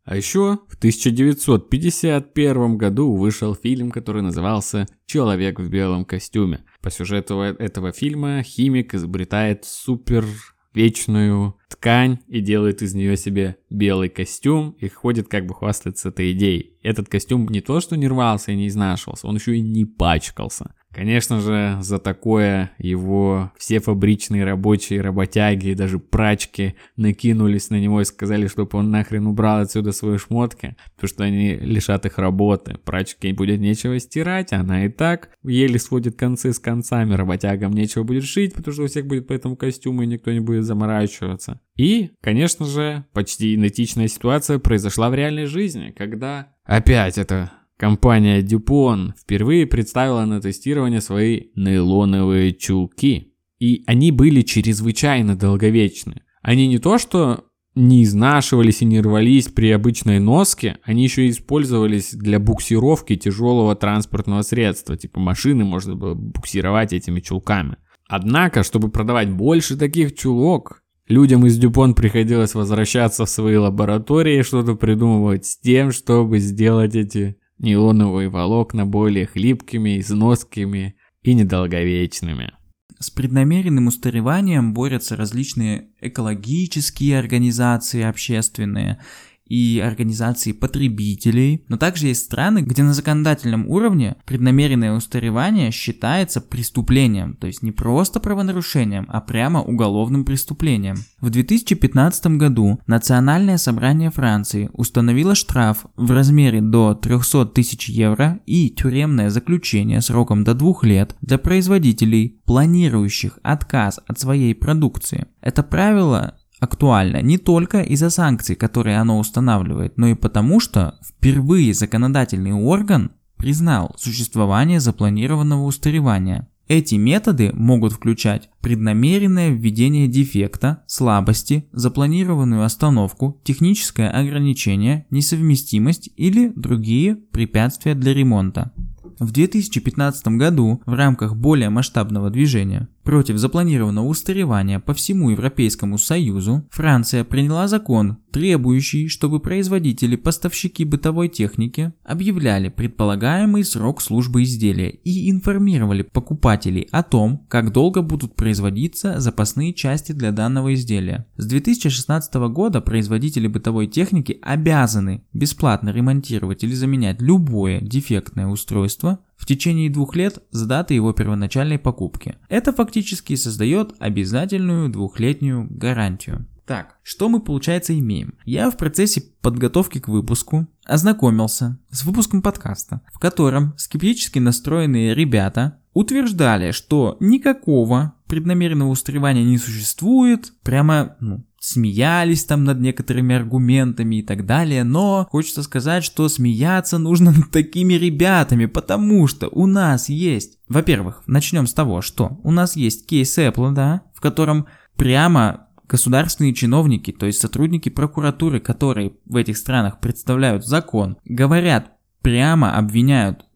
А еще в 1951 году вышел фильм, который назывался «Человек в белом костюме». По сюжету этого фильма химик изобретает супер вечную ткань и делает из нее себе белый костюм и ходит как бы хвастается этой идеей. Этот костюм не то что не рвался и не изнашивался, он еще и не пачкался. Конечно же, за такое его все фабричные рабочие, работяги и даже прачки накинулись на него и сказали, чтобы он нахрен убрал отсюда свои шмотки, потому что они лишат их работы. Прачке будет нечего стирать, она и так еле сводит концы с концами, работягам нечего будет шить, потому что у всех будет по этому костюму и никто не будет заморачиваться. И, конечно же, почти идентичная ситуация произошла в реальной жизни, когда опять это Компания Dupont впервые представила на тестирование свои нейлоновые чулки. И они были чрезвычайно долговечны. Они не то что не изнашивались и не рвались при обычной носке, они еще и использовались для буксировки тяжелого транспортного средства, типа машины можно было буксировать этими чулками. Однако, чтобы продавать больше таких чулок, людям из Дюпон приходилось возвращаться в свои лаборатории и что-то придумывать с тем, чтобы сделать эти нейлоновые волокна более хлипкими, износкими и недолговечными. С преднамеренным устареванием борются различные экологические организации общественные и организации потребителей, но также есть страны, где на законодательном уровне преднамеренное устаревание считается преступлением, то есть не просто правонарушением, а прямо уголовным преступлением. В 2015 году Национальное собрание Франции установило штраф в размере до 300 тысяч евро и тюремное заключение сроком до двух лет для производителей, планирующих отказ от своей продукции. Это правило актуально не только из-за санкций, которые оно устанавливает, но и потому, что впервые законодательный орган признал существование запланированного устаревания. Эти методы могут включать преднамеренное введение дефекта, слабости, запланированную остановку, техническое ограничение, несовместимость или другие препятствия для ремонта. В 2015 году в рамках более масштабного движения против запланированного устаревания по всему Европейскому Союзу Франция приняла закон, требующий, чтобы производители-поставщики бытовой техники объявляли предполагаемый срок службы изделия и информировали покупателей о том, как долго будут производиться запасные части для данного изделия. С 2016 года производители бытовой техники обязаны бесплатно ремонтировать или заменять любое дефектное устройство в течение двух лет с даты его первоначальной покупки. Это фактически создает обязательную двухлетнюю гарантию. Так, что мы, получается, имеем? Я в процессе подготовки к выпуску ознакомился с выпуском подкаста, в котором скептически настроенные ребята утверждали, что никакого преднамеренного устаревания не существует, прямо, ну, смеялись там над некоторыми аргументами и так далее, но хочется сказать, что смеяться нужно над такими ребятами, потому что у нас есть, во-первых, начнем с того, что у нас есть кейс Apple, да, в котором прямо государственные чиновники, то есть сотрудники прокуратуры, которые в этих странах представляют закон, говорят, прямо обвиняют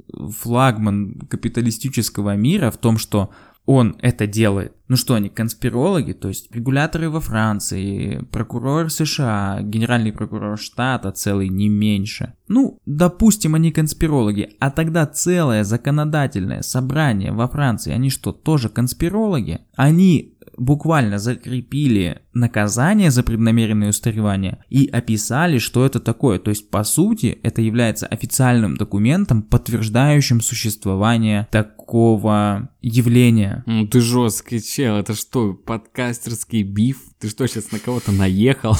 флагман капиталистического мира в том, что он это делает. Ну что они, конспирологи, то есть регуляторы во Франции, прокурор США, генеральный прокурор штата целый не меньше. Ну, допустим, они конспирологи, а тогда целое законодательное собрание во Франции, они что, тоже конспирологи? Они буквально закрепили наказание за преднамеренное устаревание и описали, что это такое. То есть, по сути, это является официальным документом, подтверждающим существование такого явления. Ну ты жесткий чел, это что, подкастерский биф? Ты что, сейчас на кого-то наехал?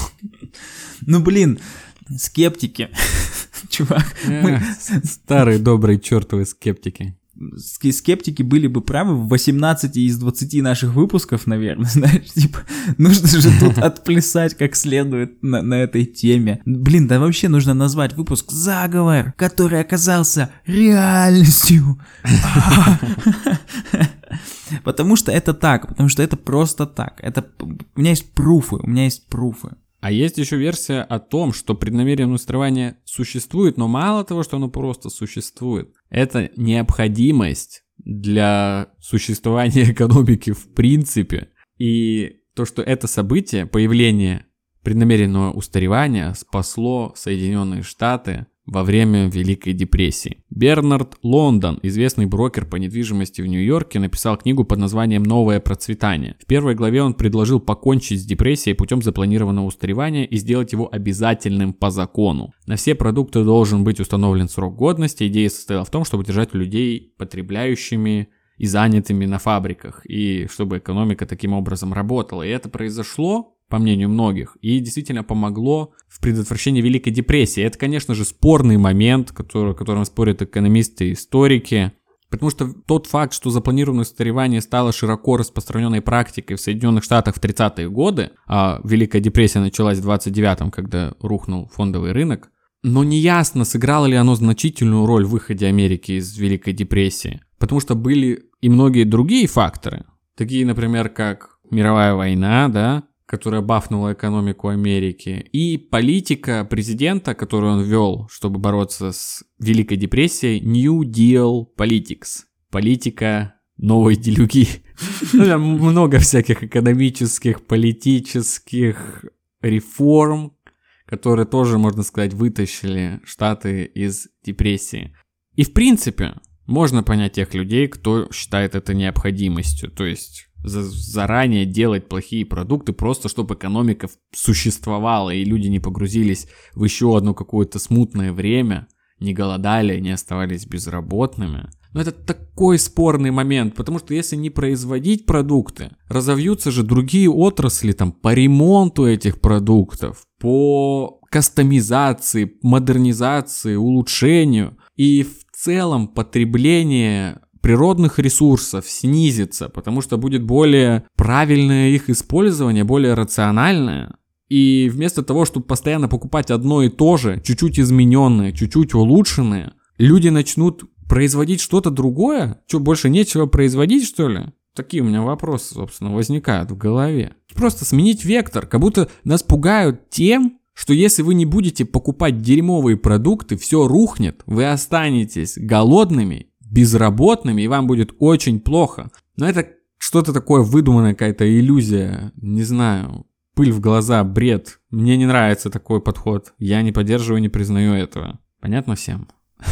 Ну блин, скептики. Чувак, мы... Старые добрые чертовы скептики скептики были бы правы в 18 из 20 наших выпусков, наверное, знаешь, типа, нужно же тут отплясать как следует на, на этой теме. Блин, да вообще нужно назвать выпуск «Заговор», который оказался реальностью. Потому что это так, потому что это просто так. Это у меня есть пруфы, у меня есть пруфы. А есть еще версия о том, что преднамеренное устроение существует, но мало того, что оно просто существует. Это необходимость для существования экономики в принципе. И то, что это событие, появление преднамеренного устаревания спасло Соединенные Штаты во время Великой депрессии. Бернард Лондон, известный брокер по недвижимости в Нью-Йорке, написал книгу под названием «Новое процветание». В первой главе он предложил покончить с депрессией путем запланированного устаревания и сделать его обязательным по закону. На все продукты должен быть установлен срок годности. Идея состояла в том, чтобы держать людей потребляющими и занятыми на фабриках, и чтобы экономика таким образом работала. И это произошло по мнению многих, и действительно помогло в предотвращении Великой депрессии. Это, конечно же, спорный момент, который, которым спорят экономисты и историки, потому что тот факт, что запланированное устаревание стало широко распространенной практикой в Соединенных Штатах в 30-е годы, а Великая депрессия началась в 29-м, когда рухнул фондовый рынок, но неясно, сыграло ли оно значительную роль в выходе Америки из Великой депрессии, потому что были и многие другие факторы, такие, например, как мировая война, да, которая бафнула экономику Америки, и политика президента, которую он вел, чтобы бороться с Великой депрессией, New Deal Politics. Политика новой делюги. Ну, много всяких экономических, политических реформ, которые тоже, можно сказать, вытащили Штаты из депрессии. И в принципе, можно понять тех людей, кто считает это необходимостью. То есть за, заранее делать плохие продукты, просто чтобы экономика существовала, и люди не погрузились в еще одно какое-то смутное время, не голодали, не оставались безработными. Но это такой спорный момент, потому что если не производить продукты, разовьются же другие отрасли там по ремонту этих продуктов, по кастомизации, модернизации, улучшению. И в целом потребление природных ресурсов снизится, потому что будет более правильное их использование, более рациональное. И вместо того, чтобы постоянно покупать одно и то же, чуть-чуть измененное, чуть-чуть улучшенное, люди начнут производить что-то другое? Что, больше нечего производить, что ли? Такие у меня вопросы, собственно, возникают в голове. Просто сменить вектор, как будто нас пугают тем, что если вы не будете покупать дерьмовые продукты, все рухнет, вы останетесь голодными безработными, и вам будет очень плохо. Но это что-то такое выдуманное, какая-то иллюзия, не знаю, пыль в глаза, бред. Мне не нравится такой подход. Я не поддерживаю, не признаю этого. Понятно всем?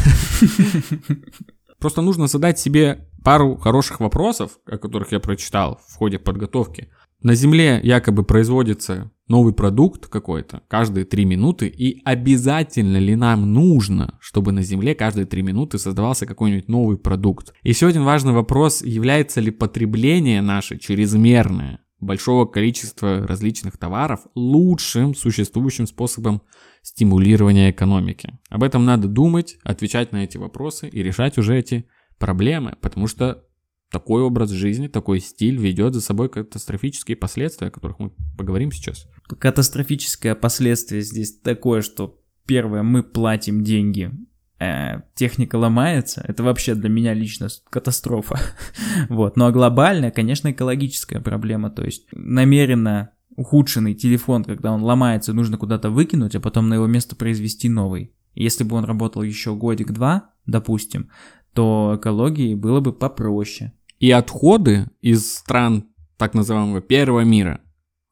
Просто нужно задать себе пару хороших вопросов, о которых я прочитал в ходе подготовки. На Земле якобы производится новый продукт какой-то каждые 3 минуты, и обязательно ли нам нужно, чтобы на Земле каждые 3 минуты создавался какой-нибудь новый продукт? Еще один важный вопрос, является ли потребление наше чрезмерное большого количества различных товаров лучшим существующим способом стимулирования экономики. Об этом надо думать, отвечать на эти вопросы и решать уже эти проблемы, потому что такой образ жизни, такой стиль ведет за собой катастрофические последствия, о которых мы поговорим сейчас. Катастрофическое последствие здесь такое, что первое, мы платим деньги, э, техника ломается, это вообще для меня лично катастрофа. вот. Ну а глобальная, конечно, экологическая проблема, то есть намеренно ухудшенный телефон, когда он ломается, нужно куда-то выкинуть, а потом на его место произвести новый. Если бы он работал еще годик-два, допустим, то экологии было бы попроще. И отходы из стран так называемого первого мира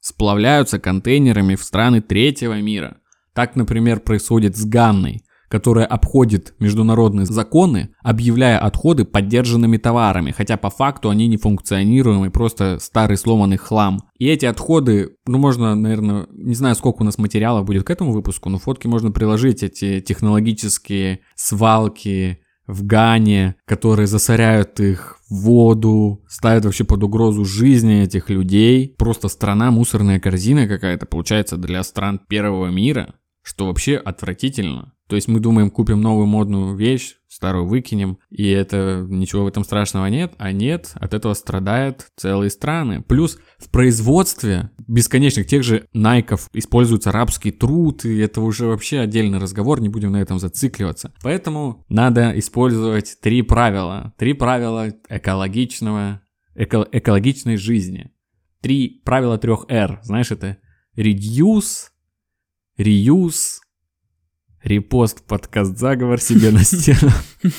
сплавляются контейнерами в страны третьего мира. Так, например, происходит с Ганной, которая обходит международные законы, объявляя отходы поддержанными товарами, хотя по факту они не функционируемый, просто старый сломанный хлам. И эти отходы, ну можно, наверное, не знаю, сколько у нас материала будет к этому выпуску, но фотки можно приложить, эти технологические свалки, в Гане, которые засоряют их воду, ставят вообще под угрозу жизни этих людей. Просто страна мусорная корзина какая-то получается для стран первого мира, что вообще отвратительно. То есть мы думаем, купим новую модную вещь, старую выкинем, и это ничего в этом страшного нет, а нет, от этого страдают целые страны. Плюс в производстве бесконечных тех же найков используется арабский труд, и это уже вообще отдельный разговор, не будем на этом зацикливаться. Поэтому надо использовать три правила. Три правила экологичного, эко, экологичной жизни. Три правила трех R. Знаешь, это reduce, reuse Репост подкаст заговор себе на стену.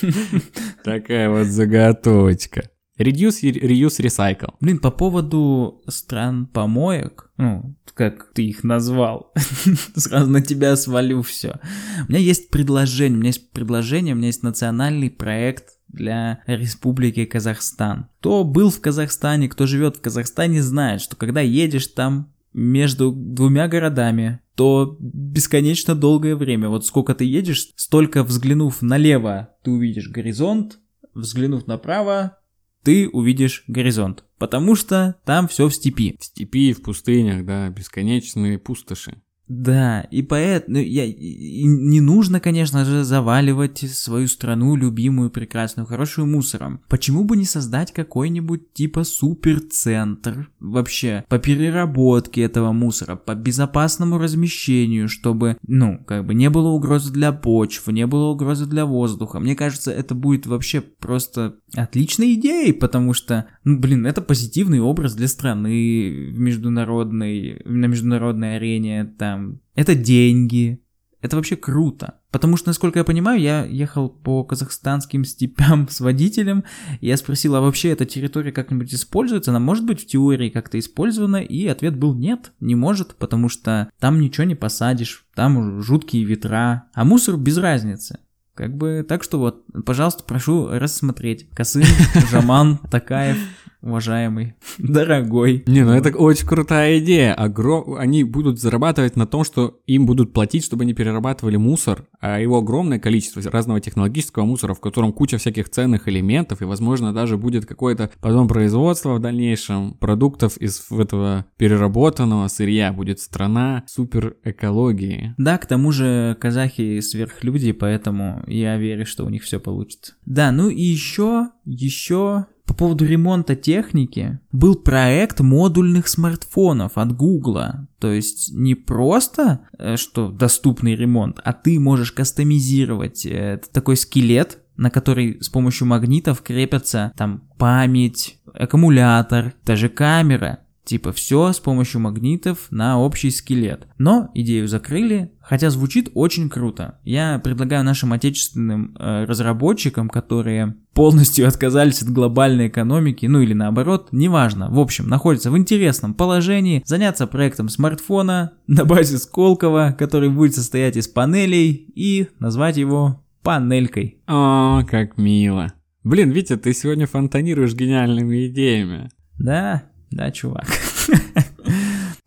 Такая вот заготовочка. Reduce, reuse, recycle. Блин, по поводу стран помоек, ну, как ты их назвал. Сразу на тебя свалю все. У меня есть предложение, у меня есть предложение, у меня есть национальный проект для Республики Казахстан. Кто был в Казахстане, кто живет в Казахстане, знает, что когда едешь там между двумя городами, то бесконечно долгое время. Вот сколько ты едешь, столько взглянув налево, ты увидишь горизонт, взглянув направо, ты увидишь горизонт. Потому что там все в степи. В степи, в пустынях, да, бесконечные пустоши. Да, и поэтому ну, я, и не нужно, конечно же, заваливать свою страну любимую, прекрасную, хорошую мусором. Почему бы не создать какой-нибудь типа суперцентр вообще по переработке этого мусора, по безопасному размещению, чтобы, ну, как бы не было угрозы для почв, не было угрозы для воздуха. Мне кажется, это будет вообще просто отличной идеей, потому что, ну, блин, это позитивный образ для страны международной, на международной арене, там, это деньги, это вообще круто. Потому что, насколько я понимаю, я ехал по казахстанским степям с водителем, и я спросил, а вообще эта территория как-нибудь используется? Она может быть в теории как-то использована? И ответ был нет, не может, потому что там ничего не посадишь, там жуткие ветра, а мусор без разницы. Как бы, так что вот, пожалуйста, прошу рассмотреть. Косым, Жаман, Такаев, уважаемый, дорогой. Не, ну это очень крутая идея. Огром... Они будут зарабатывать на том, что им будут платить, чтобы они перерабатывали мусор, а его огромное количество разного технологического мусора, в котором куча всяких ценных элементов, и, возможно, даже будет какое-то потом производство в дальнейшем продуктов из этого переработанного сырья. Будет страна супер экологии. Да, к тому же казахи сверхлюди, поэтому я верю, что у них все получится. Да, ну и еще, еще по поводу ремонта техники был проект модульных смартфонов от Гугла. То есть не просто, э, что доступный ремонт, а ты можешь кастомизировать э, такой скелет, на который с помощью магнитов крепятся там память, аккумулятор, даже камера. Типа все с помощью магнитов на общий скелет. Но идею закрыли, хотя звучит очень круто. Я предлагаю нашим отечественным э, разработчикам, которые полностью отказались от глобальной экономики, ну или наоборот, неважно, в общем, находятся в интересном положении, заняться проектом смартфона на базе Сколково, который будет состоять из панелей и назвать его панелькой. О, как мило. Блин, Витя, ты сегодня фонтанируешь гениальными идеями. Да, да, чувак.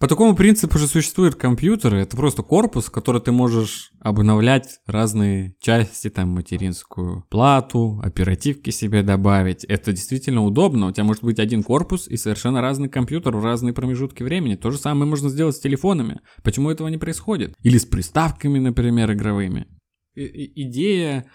По такому принципу же существуют компьютеры. Это просто корпус, который ты можешь обновлять разные части, там, материнскую плату, оперативки себе добавить. Это действительно удобно. У тебя может быть один корпус и совершенно разный компьютер в разные промежутки времени. То же самое можно сделать с телефонами. Почему этого не происходит? Или с приставками, например, игровыми. И идея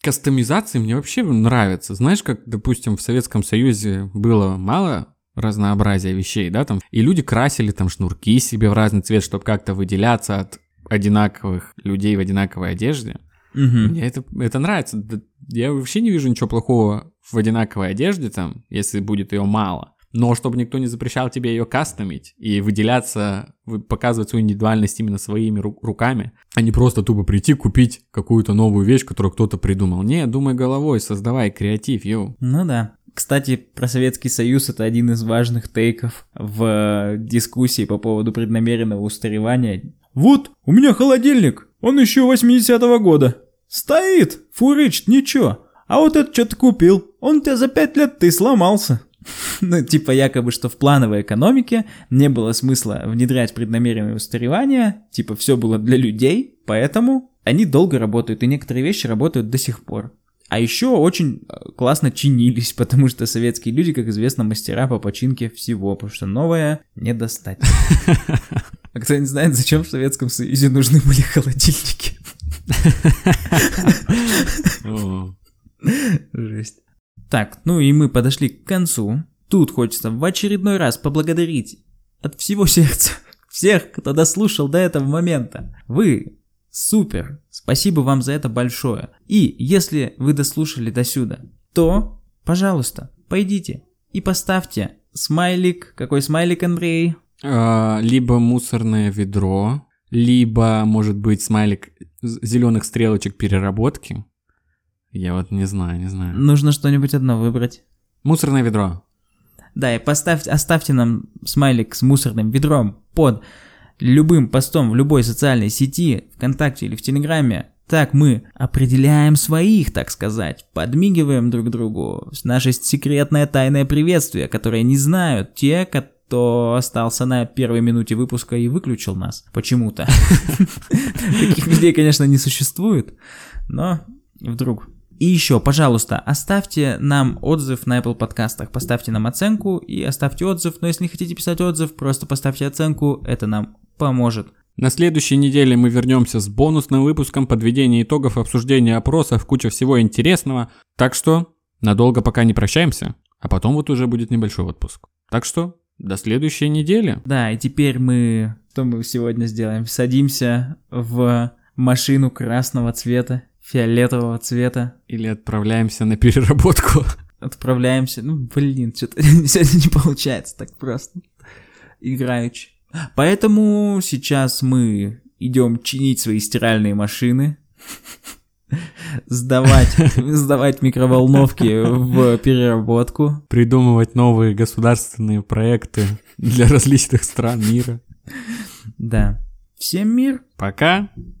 кастомизации мне вообще нравится. Знаешь, как, допустим, в Советском Союзе было мало разнообразия вещей, да, там, и люди красили там шнурки себе в разный цвет, чтобы как-то выделяться от одинаковых людей в одинаковой одежде. Угу. Мне это, это нравится. Я вообще не вижу ничего плохого в одинаковой одежде, там, если будет ее мало. Но чтобы никто не запрещал тебе ее кастомить и выделяться, показывать свою индивидуальность именно своими руками, а не просто тупо прийти купить какую-то новую вещь, которую кто-то придумал. Не, думай головой, создавай креатив, йоу. Ну да. Кстати, про Советский Союз это один из важных тейков в дискуссии по поводу преднамеренного устаревания. Вот, у меня холодильник, он еще 80-го года. Стоит, фурычит, ничего. А вот это что ты купил? Он тебя за пять лет ты сломался. ну, типа якобы, что в плановой экономике не было смысла внедрять преднамеренное устаревание, типа все было для людей, поэтому они долго работают, и некоторые вещи работают до сих пор. А еще очень э, классно чинились, потому что советские люди, как известно, мастера по починке всего, потому что новое не достать. А кто не знает, зачем в Советском Союзе нужны были холодильники? Жесть. Так, ну и мы подошли к концу. Тут хочется в очередной раз поблагодарить от всего сердца всех, кто дослушал до этого момента. Вы Супер! Спасибо вам за это большое. И если вы дослушали до сюда, то, пожалуйста, пойдите и поставьте смайлик. Какой смайлик, Андрей? А, либо мусорное ведро, либо, может быть, смайлик зеленых стрелочек переработки. Я вот не знаю, не знаю. Нужно что-нибудь одно выбрать. Мусорное ведро. Да, и поставьте, оставьте нам смайлик с мусорным ведром под любым постом в любой социальной сети, ВКонтакте или в Телеграме. Так мы определяем своих, так сказать, подмигиваем друг другу. Наше секретное тайное приветствие, которое не знают те, кто остался на первой минуте выпуска и выключил нас почему-то. Таких людей, конечно, не существует, но вдруг. И еще, пожалуйста, оставьте нам отзыв на Apple подкастах, поставьте нам оценку и оставьте отзыв, но если не хотите писать отзыв, просто поставьте оценку, это нам поможет. На следующей неделе мы вернемся с бонусным выпуском подведения итогов, обсуждения опросов, куча всего интересного. Так что надолго пока не прощаемся, а потом вот уже будет небольшой отпуск. Так что до следующей недели. Да, и теперь мы... Что мы сегодня сделаем? Садимся в машину красного цвета, фиолетового цвета. Или отправляемся на переработку. Отправляемся... Ну, блин, что-то сегодня не получается так просто. Играючи. Поэтому сейчас мы идем чинить свои стиральные машины, сдавать, сдавать микроволновки в переработку. Придумывать новые государственные проекты для различных стран мира. Да. Всем мир. Пока.